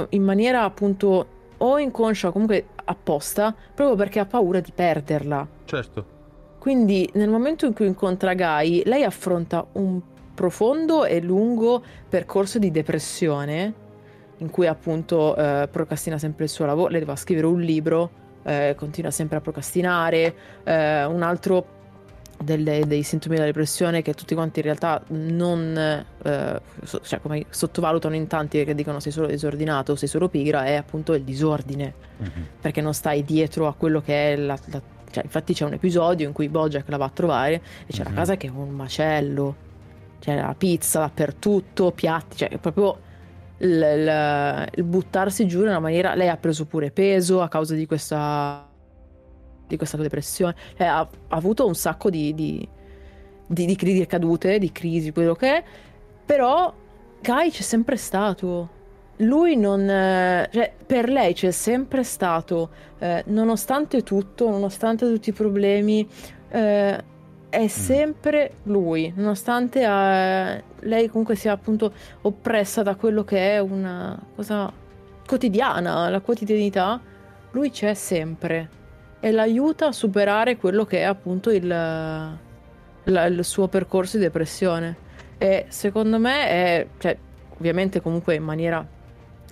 in maniera appunto o inconscia o comunque apposta, proprio perché ha paura di perderla. Certo. Quindi nel momento in cui incontra Gai, lei affronta un profondo e lungo percorso di depressione, in cui appunto eh, procrastina sempre il suo lavoro, lei doveva scrivere un libro, eh, continua sempre a procrastinare, eh, un altro delle- dei sintomi della depressione che tutti quanti in realtà non, eh, so- cioè come sottovalutano in tanti che dicono sei solo disordinato sei solo pigra, è appunto il disordine Mhm. perché non stai dietro a quello che è la, la- cioè, infatti c'è un episodio in cui Bojack la va a trovare e c'è Mhm. la casa che è un macello c'è la pizza dappertutto piatti cioè è proprio il, il- buttarsi giù in una maniera lei ha preso pure peso a causa di questa di questa depressione. Cioè, ha, ha avuto un sacco di di, di, di di cadute di crisi quello che è. Però Guy c'è sempre stato. Lui non eh, cioè per lei c'è sempre stato eh, nonostante tutto nonostante tutti i problemi eh, è sempre lui nonostante eh, lei comunque sia appunto oppressa da quello che è una cosa quotidiana la quotidianità lui c'è sempre e l'aiuta a superare quello che è appunto il, la- il suo percorso di depressione. E secondo me è cioè, ovviamente comunque in maniera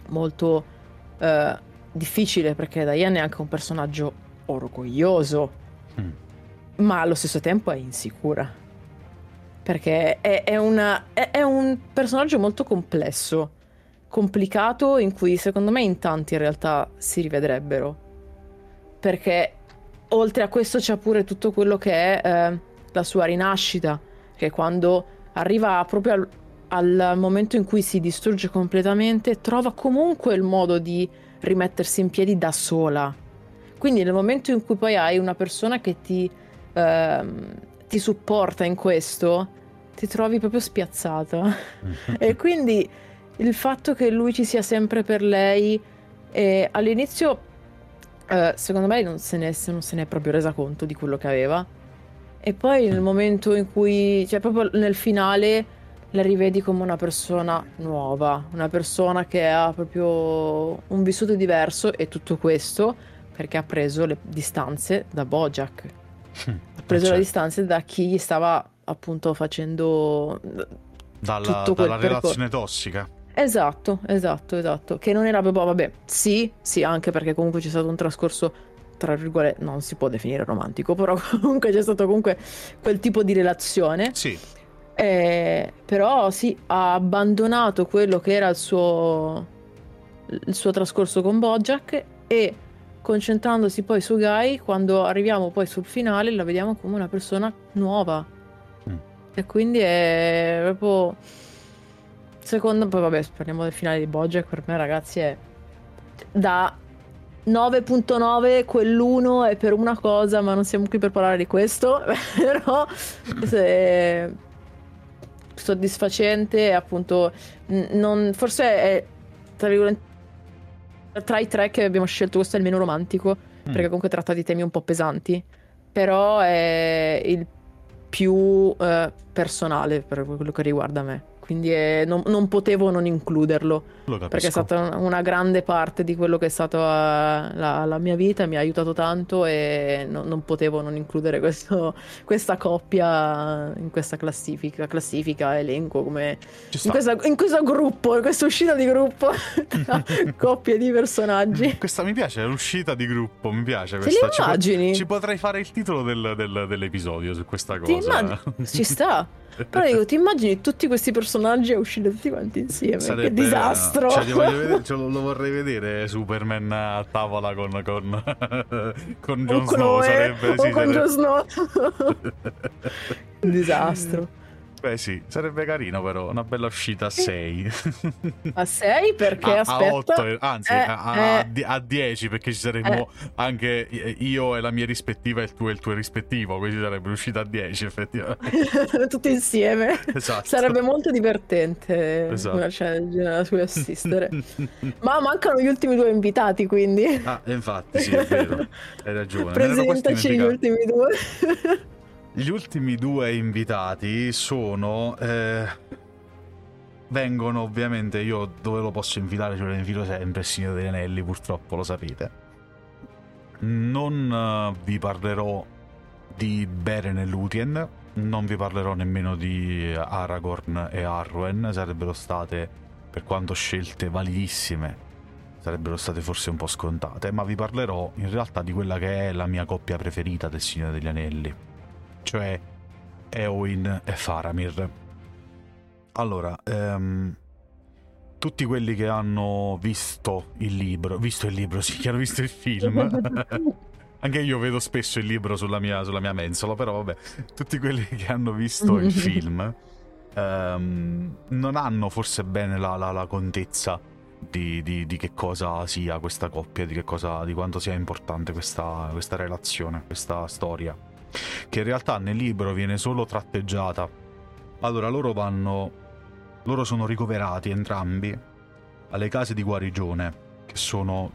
molto eh, difficile perché Diane è anche un personaggio orgoglioso, Mm. Ma allo stesso tempo è insicura. Perché è, è una- è- è un personaggio molto complesso, complicato, in cui secondo me in tanti in realtà si rivedrebbero. Perché oltre a questo c'è pure tutto quello che è eh, la sua rinascita, che quando arriva proprio al, al momento in cui si distrugge completamente, trova comunque il modo di rimettersi in piedi da sola. Quindi nel momento in cui poi hai una persona che ti, ehm, ti supporta in questo, ti trovi proprio spiazzata. e quindi il fatto che lui ci sia sempre per lei, e all'inizio, eh, secondo me, non se, ne, non se ne è proprio resa conto di quello che aveva. E poi nel momento in cui, cioè proprio nel finale, la rivedi come una persona nuova, una persona che ha proprio un vissuto diverso e tutto questo perché ha preso le distanze da Bojack. Ha preso certo. le distanze da chi gli stava appunto facendo Dalla, dalla relazione tossica. Esatto, esatto, esatto. Che non era proprio, vabbè, sì, sì, anche perché comunque c'è stato un trascorso, tra virgolette, non si può definire romantico, però comunque c'è stato comunque quel tipo di relazione. Sì. Eh, però sì, ha abbandonato quello che era il suo, il suo trascorso con Bojack e concentrandosi poi su Guy, quando arriviamo poi sul finale, la vediamo come una persona nuova. Mm. E quindi è proprio... Secondo poi vabbè, parliamo del finale di Bojack, per me ragazzi è da 9.9 quell'uno è per una cosa, ma non siamo qui per parlare di questo, però se- soddisfacente appunto non, forse è tra virgolette tra i tre che abbiamo scelto questo è il meno romantico Mm. perché comunque tratta di temi un po' pesanti però è il più eh, personale per quello che riguarda me quindi è- non, non potevo non includerlo perché è stata un- una grande parte di quello che è stata la, la mia vita, mi ha aiutato tanto e no- non potevo non includere questo- questa coppia in questa classifica, classifica elenco, come in, sta. questa- in questo gruppo, in questa uscita di gruppo tra coppie di personaggi. Questa mi piace, l'uscita di gruppo, mi piace questa. Ci po-? Ci potrei fare il titolo del- del- dell'episodio su questa Ti cosa. immagini? Ci sta. Però dico, ti immagini tutti questi personaggi a uscire tutti quanti insieme? Sarebbe- che disastro! Cioè, vedere- ce lo, vorrei vedere Superman a tavola con, con, con Jon Snow. Chloe, Sarebbe, o sì, con Jon Snow. Un disastro. Beh sì, sarebbe carino però, una bella uscita a 6. A 6 perché a, aspetta... A 8, anzi eh, a, eh, a, 10 perché ci saremmo eh. anche io e la mia rispettiva e il tuo e il tuo rispettivo, quindi sarebbe uscita a 10 effettivamente. Tutti insieme. Esatto. Sarebbe molto divertente Esatto. una genere a cui assistere. Ma mancano gli ultimi due invitati, quindi Ah, infatti sì, è vero, hai ragione. Presentaci gli ultimi due. Gli ultimi due invitati sono. eh, vengono ovviamente. Io dove lo posso infilare, ce lo infilo sempre. Il Signore degli Anelli, purtroppo lo sapete. Non eh, vi parlerò di Beren e Lúthien. Non vi parlerò nemmeno di Aragorn e Arwen. Sarebbero state, per quanto scelte validissime, sarebbero state forse un po' scontate. Ma vi parlerò in realtà di quella che è la mia coppia preferita del Signore degli Anelli cioè Eowyn e Faramir. Allora, ehm, tutti quelli che hanno visto il libro, visto il libro, sì, che hanno visto il film, anche io vedo spesso il libro sulla mia, sulla mia mensola, però vabbè, tutti quelli che hanno visto il film ehm, non hanno forse bene la, la- la contezza di, di- di che cosa sia questa coppia, di, che cosa, di quanto sia importante questa, questa relazione, questa storia che in realtà nel libro viene solo tratteggiata. Allora loro vanno. Loro sono ricoverati entrambi alle case di guarigione, che sono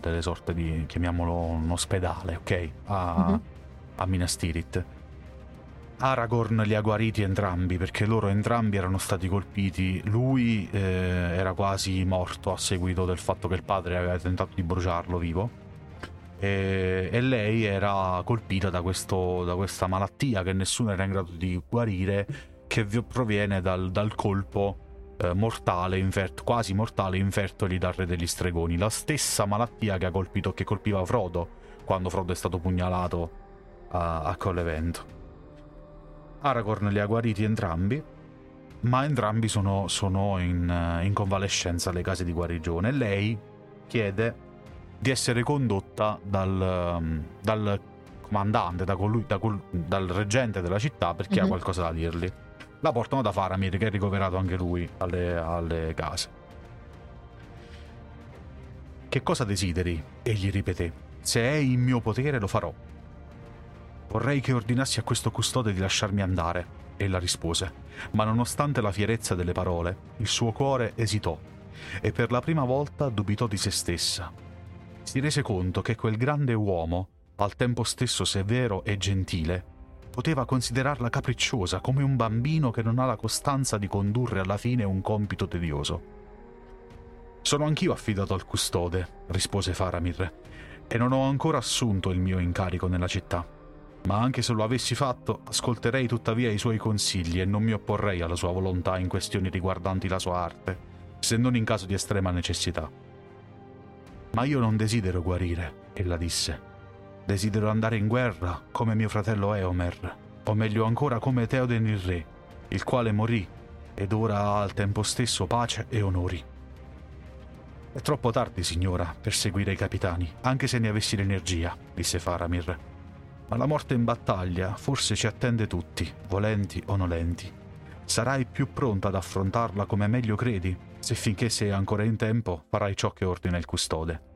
delle sorte di. chiamiamolo un ospedale, ok? A, Mhm. a Minas Tirith. Aragorn li ha guariti entrambi perché loro entrambi erano stati colpiti. Lui eh, era quasi morto a seguito del fatto che il padre aveva tentato di bruciarlo vivo e, e lei era colpita da, questo- da questa malattia che nessuno era in grado di guarire, che vi- proviene dal, dal colpo eh, mortale, infert- quasi mortale, infertogli dal re degli stregoni. La stessa malattia che, colpito, che colpiva Frodo quando Frodo è stato pugnalato a, a Collevento. Aragorn li ha guariti entrambi, ma entrambi sono, sono in, eh, in convalescenza alle case di guarigione. Lei chiede di essere condotta dal, um, dal comandante, da colui- da col- dal reggente della città perché ha Mhm. qualcosa da dirgli. La portano da Faramir, che è ricoverato anche lui alle, alle case. Che cosa desideri? Egli ripeté. Se è in mio potere lo farò. Vorrei che ordinassi a questo custode di lasciarmi andare, ella rispose, ma nonostante la fierezza delle parole, il suo cuore esitò e per la prima volta dubitò di se stessa. Si rese conto che quel grande uomo, al tempo stesso severo e gentile, poteva considerarla capricciosa come un bambino che non ha la costanza di condurre alla fine un compito tedioso. Sono anch'io affidato al custode, rispose Faramir, e non ho ancora assunto il mio incarico nella città. Ma anche se lo avessi fatto, ascolterei tuttavia i suoi consigli e non mi opporrei alla sua volontà in questioni riguardanti la sua arte, se non in caso di estrema necessità. Ma io non desidero guarire, ella disse. Desidero andare in guerra come mio fratello Eomer, o meglio ancora come Theoden il re, il quale morì ed ora ha al tempo stesso pace e onori. È troppo tardi, signora, per seguire i capitani, anche se ne avessi l'energia, disse Faramir. Ma la morte in battaglia forse ci attende tutti, volenti o nolenti. Sarai più pronta ad affrontarla come meglio credi, se finché sei ancora in tempo farai ciò che ordina il custode.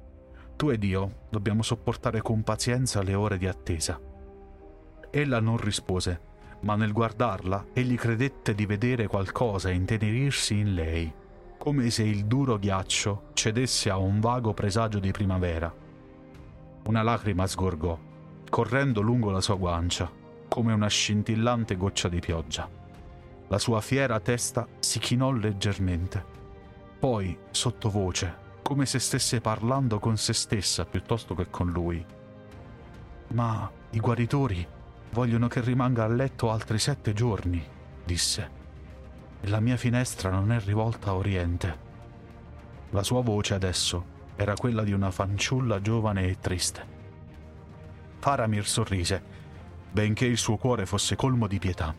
Tu ed io dobbiamo sopportare con pazienza le ore di attesa. Ella non rispose, ma nel guardarla egli credette di vedere qualcosa intenerirsi in lei, come se il duro ghiaccio cedesse a un vago presagio di primavera. Una lacrima sgorgò, correndo lungo la sua guancia, come una scintillante goccia di pioggia. La sua fiera testa si chinò leggermente. Poi, sottovoce, come se stesse parlando con se stessa piuttosto che con lui. Ma i guaritori vogliono che rimanga a letto altri sette giorni, disse. E la mia finestra non è rivolta a oriente. La sua voce adesso era quella di una fanciulla giovane e triste. Faramir sorrise, benché il suo cuore fosse colmo di pietà.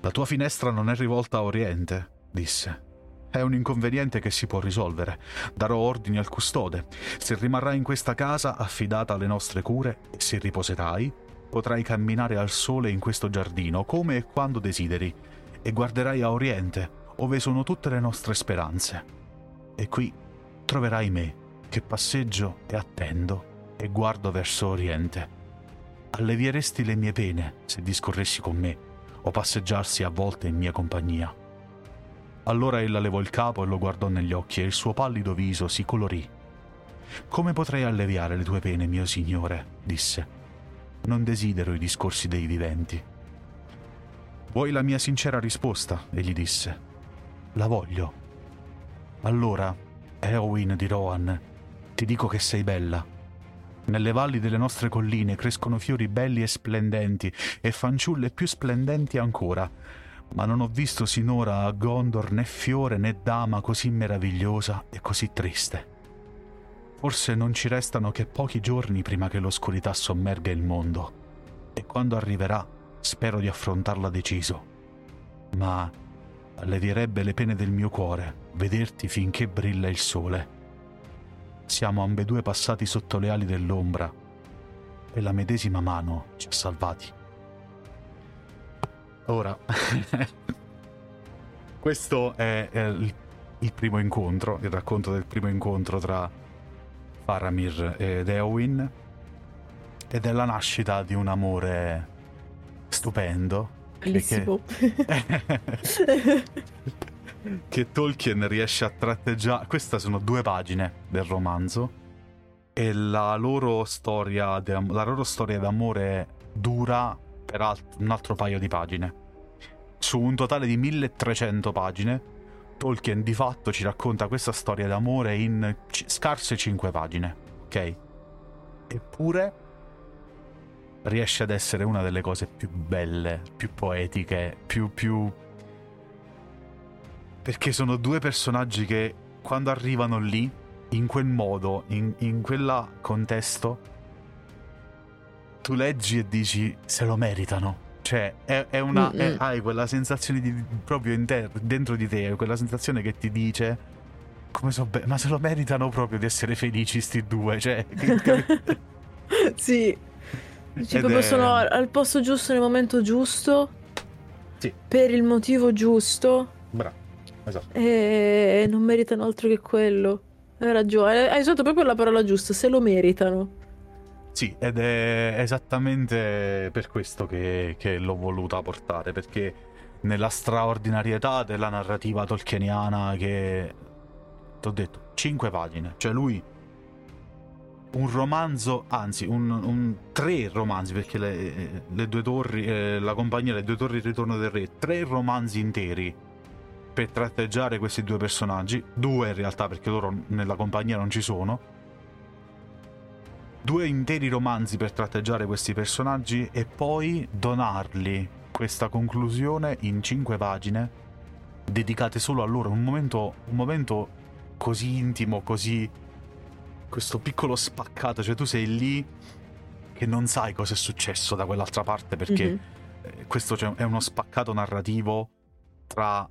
La tua finestra non è rivolta a oriente, disse. È un inconveniente che si può risolvere. Darò ordini al custode. Se rimarrai in questa casa affidata alle nostre cure se riposerai, potrai camminare al sole in questo giardino, come e quando desideri, e guarderai a oriente, ove sono tutte le nostre speranze. E qui troverai me, che passeggio e attendo, e guardo verso oriente. Allevieresti le mie pene se discorressi con me, o passeggiarsi a volte in mia compagnia. Allora ella levò il capo e lo guardò negli occhi e il suo pallido viso si colorì. Come potrei alleviare le tue pene, mio signore? disse. Non desidero i discorsi dei viventi. Vuoi la mia sincera risposta? egli disse. La voglio. Allora, Eowyn di Rohan, ti dico che sei bella. Nelle valli delle nostre colline crescono fiori belli e splendenti e fanciulle più splendenti ancora, ma non ho visto sinora a Gondor né fiore né dama così meravigliosa e così triste. Forse non ci restano che pochi giorni prima che l'oscurità sommerga il mondo, e quando arriverà spero di affrontarla deciso. Ma allevierebbe le pene del mio cuore vederti finché brilla il sole. Siamo ambedue passati sotto le ali dell'ombra e la medesima mano ci ha salvati. Ora, questo è, il, il primo incontro, il racconto del primo incontro tra Faramir ed Eowyn ed è la nascita di un amore stupendo. Bellissimo. Che, che Tolkien riesce a tratteggiare. Queste sono due pagine del romanzo e la loro storia, la loro storia d'amore dura per alt- un altro paio di pagine su un totale di 1300 pagine Tolkien di fatto ci racconta questa storia d'amore in c- scarse 5 pagine, ok? Eppure riesce ad essere una delle cose più belle, più poetiche, più più perché sono due personaggi che quando arrivano lì in quel modo, in, in quel contesto tu leggi e dici se lo meritano cioè, è, è una. È, hai quella sensazione di, proprio inter- dentro di te, quella sensazione che ti dice. Come so be- ma se lo meritano proprio di essere felici sti due, cioè. sì. Dici proprio è... sono al posto giusto nel momento giusto. Sì. Per il motivo giusto. Bravo. Esatto. E non meritano altro che quello. Hai ragione. Hai usato proprio la parola giusta. Se lo meritano. Sì, ed è esattamente per questo che, che l'ho voluta portare, perché nella straordinarietà della narrativa tolkieniana che... Ti ho detto, 5 pagine, cioè lui un romanzo, anzi un, un, tre romanzi perché le, le due torri, eh, la compagnia, le due torri il ritorno del re, tre romanzi interi per tratteggiare questi due personaggi, due in realtà perché loro nella compagnia non ci sono, due interi romanzi per tratteggiare questi personaggi e poi donarli questa conclusione in cinque pagine dedicate solo a loro. Un momento, un momento così intimo, così. questo piccolo spaccato. Cioè, tu sei lì che non sai cosa è successo da quell'altra parte perché mm-hmm. questo cioè, è uno spaccato narrativo tra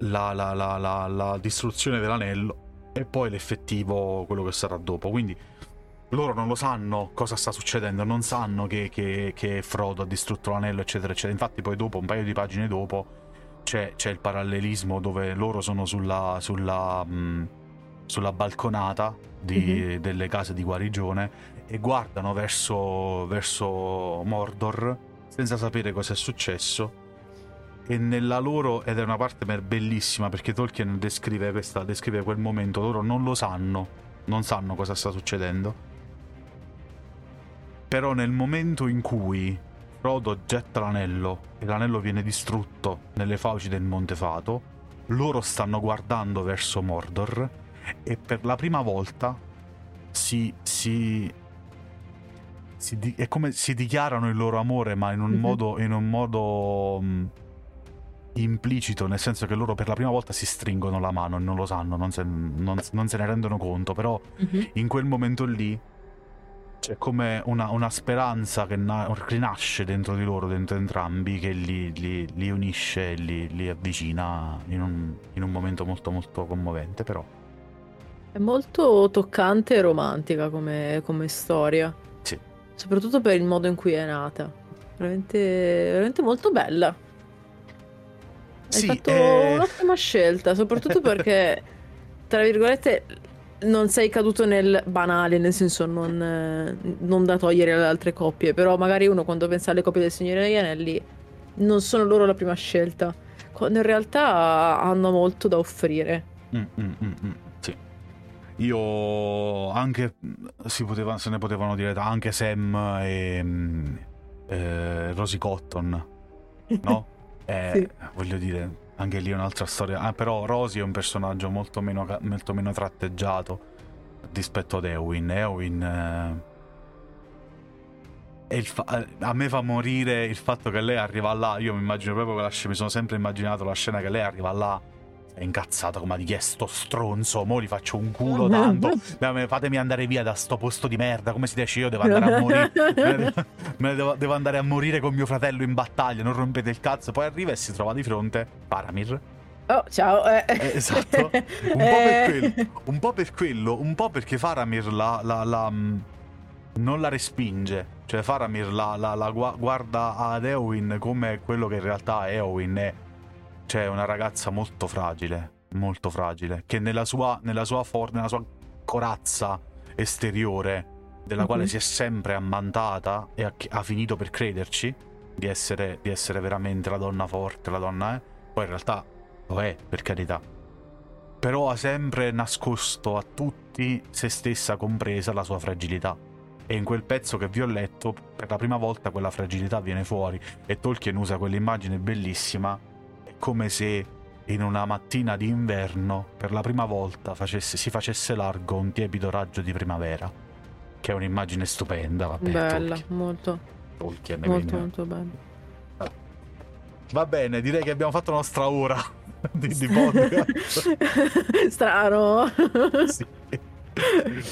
la, la, la, la distruzione dell'anello e poi l'effettivo, quello che sarà dopo. Quindi loro non lo sanno cosa sta succedendo, non sanno che, che, che, Frodo ha distrutto l'anello, eccetera, eccetera. Infatti, poi dopo, un paio di pagine dopo, c'è, c'è il parallelismo dove loro sono sulla, sulla, mh, sulla balconata di, mm-hmm. delle case di guarigione e guardano verso, verso Mordor senza sapere cosa è successo. E nella loro, ed è una parte bellissima perché Tolkien descrive, questa, descrive quel momento, loro non lo sanno, non sanno cosa sta succedendo però nel momento in cui Frodo getta l'anello e l'anello viene distrutto nelle fauci del Monte Fato, loro stanno guardando verso Mordor e per la prima volta si, si, si di, è come si dichiarano il loro amore, ma in un mm-hmm. modo, in un modo um, implicito, nel senso che loro per la prima volta si stringono la mano e non lo sanno, non se, non, non se ne rendono conto, però mm-hmm. in quel momento lì c'è come una, una speranza che na- rinasce dentro di loro, dentro entrambi, che li, li, li unisce e li, li avvicina in un, in un, momento molto molto commovente però. È molto toccante e romantica come, come storia. Sì, soprattutto per il modo in cui è nata. Veramente, veramente molto bella. Hai Sì, fatto eh, un'ottima scelta, soprattutto perché, tra virgolette, non sei caduto nel banale, nel senso non, non da togliere alle altre coppie, però magari uno quando pensa alle coppie del Signore degli Anelli non sono loro la prima scelta, quando in realtà hanno molto da offrire. Mm, mm, mm, mm, sì. Io anche si poteva, se ne potevano dire anche Sam e mm, eh, Rosie Cotton, no? Eh, Sì. Voglio dire, anche lì è un'altra storia. Ah, però Rosie è un personaggio molto meno, molto meno tratteggiato rispetto ad Eowyn. Eowyn. eh, fa- a me fa morire il fatto che lei arriva là. Io mi immagino proprio quella scena. Mi sono sempre immaginato la scena che lei arriva là. È incazzata come di chi è sto stronzo. Mo' gli faccio un culo tanto. Fatemi andare via da sto posto di merda. Come si dice io? Devo andare a morire. Me devo, devo- andare a morire con mio fratello in battaglia. Non rompete il cazzo. Poi arriva e si trova di fronte Paramir. Oh, ciao. eh. Eh, esatto. Un po' per Eh. quello. Un po' per quello. Un po' perché Faramir la, la- la, mh, non la respinge. Cioè Faramir la, la- la gua- guarda ad Eowyn come quello che in realtà Eowyn è. Cioè una ragazza molto fragile. Molto fragile. Che nella sua, nella sua, for- nella sua corazza esteriore, della quale Mhm. si è sempre ammantata e ha, ha finito per crederci di essere, di essere veramente la donna forte, la donna è. Poi in realtà lo è, per carità. Però ha sempre nascosto a tutti, se stessa compresa, la sua fragilità. E in quel pezzo che vi ho letto, per la prima volta quella fragilità viene fuori. E Tolkien usa quell'immagine bellissima. Come se in una mattina di inverno, per la prima volta, facesse- si facesse largo un tiepido raggio di primavera. Che è un'immagine stupenda, vabbè. Bella, Tolkien, molto, Tolkien, molto, quindi- molto bella. Va bene, direi che abbiamo fatto la nostra ora di, di podcast. Strano. Sì.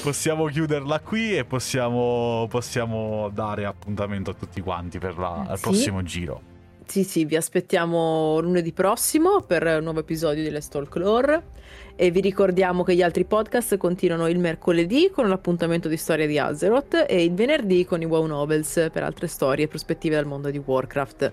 Possiamo chiuderla qui e possiamo, possiamo dare appuntamento a tutti quanti per la- al Sì. prossimo giro. Sì, sì, vi aspettiamo lunedì prossimo per un nuovo episodio di Let's Talk Lore e vi ricordiamo che gli altri podcast continuano il mercoledì con l'appuntamento di storia di Azeroth e il venerdì con i Wow Novels per altre storie e prospettive dal mondo di Warcraft.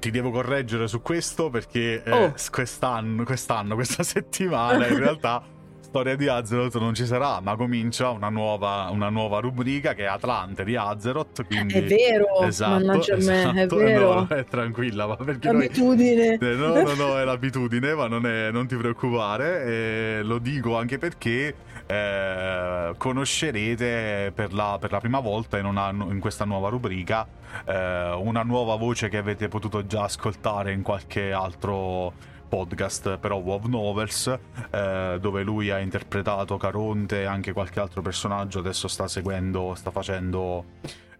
Ti devo correggere su questo perché eh, Oh. quest'anno, quest'anno, questa settimana in realtà Storia di Azeroth non ci sarà, ma comincia una nuova, una nuova rubrica che è Atlante di Azeroth. Quindi... È vero, esatto, mannaggia a me, è esatto. vero. No, è tranquilla, ma perché noi Abitudine. Eh, No, no, no, è l'abitudine, ma non, è- non ti preoccupare. eh, lo dico anche perché eh, conoscerete per la, per la prima volta in, una- in questa nuova rubrica eh, una nuova voce che avete potuto già ascoltare in qualche altro podcast, però WoW Novels, eh, dove lui ha interpretato Caronte e anche qualche altro personaggio. Adesso sta seguendo, sta facendo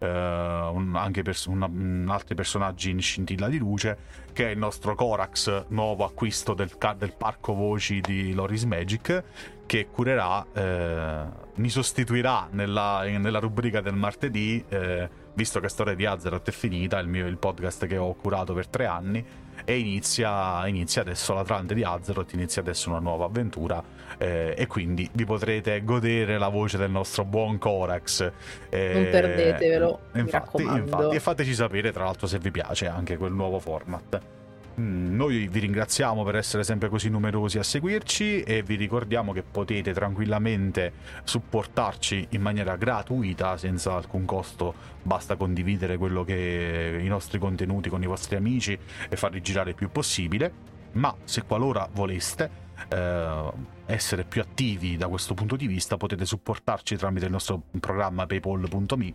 eh, un- anche pers- mm, altri personaggi in scintilla di luce, che è il nostro Corax, nuovo acquisto del, ca- del parco voci di Loris Magic, che curerà, eh, mi sostituirà nella, nella rubrica del martedì, eh, visto che Storia di Azeroth è finita, il, mio, il podcast che ho curato per tre anni, e inizia, inizia adesso l'Atlante di Azeroth, inizia adesso una nuova avventura eh, e quindi vi potrete godere la voce del nostro buon Corax. eh, Non perdetevelo, Infatti, raccomando. infatti, e fateci sapere tra l'altro se vi piace anche quel nuovo format. Mm, Noi vi ringraziamo per essere sempre così numerosi a seguirci e vi ricordiamo che potete tranquillamente supportarci in maniera gratuita, senza alcun costo, basta condividere che i nostri contenuti con i vostri amici e farli girare il più possibile. Ma se qualora voleste eh, essere più attivi da questo punto di vista, potete supportarci tramite il nostro programma paypal.me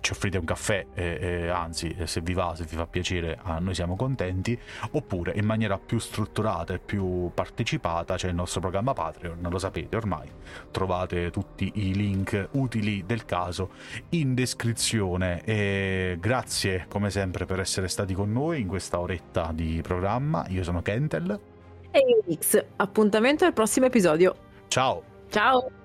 ci offrite un caffè e, e anzi se vi va, se vi fa piacere a noi siamo contenti oppure in maniera più strutturata e più partecipata c'è il nostro programma Patreon lo sapete ormai trovate tutti i link utili del caso in descrizione. E grazie come sempre per essere stati con noi in questa oretta di programma. Io sono Kentel. E io X, appuntamento al prossimo episodio. ciao. Ciao!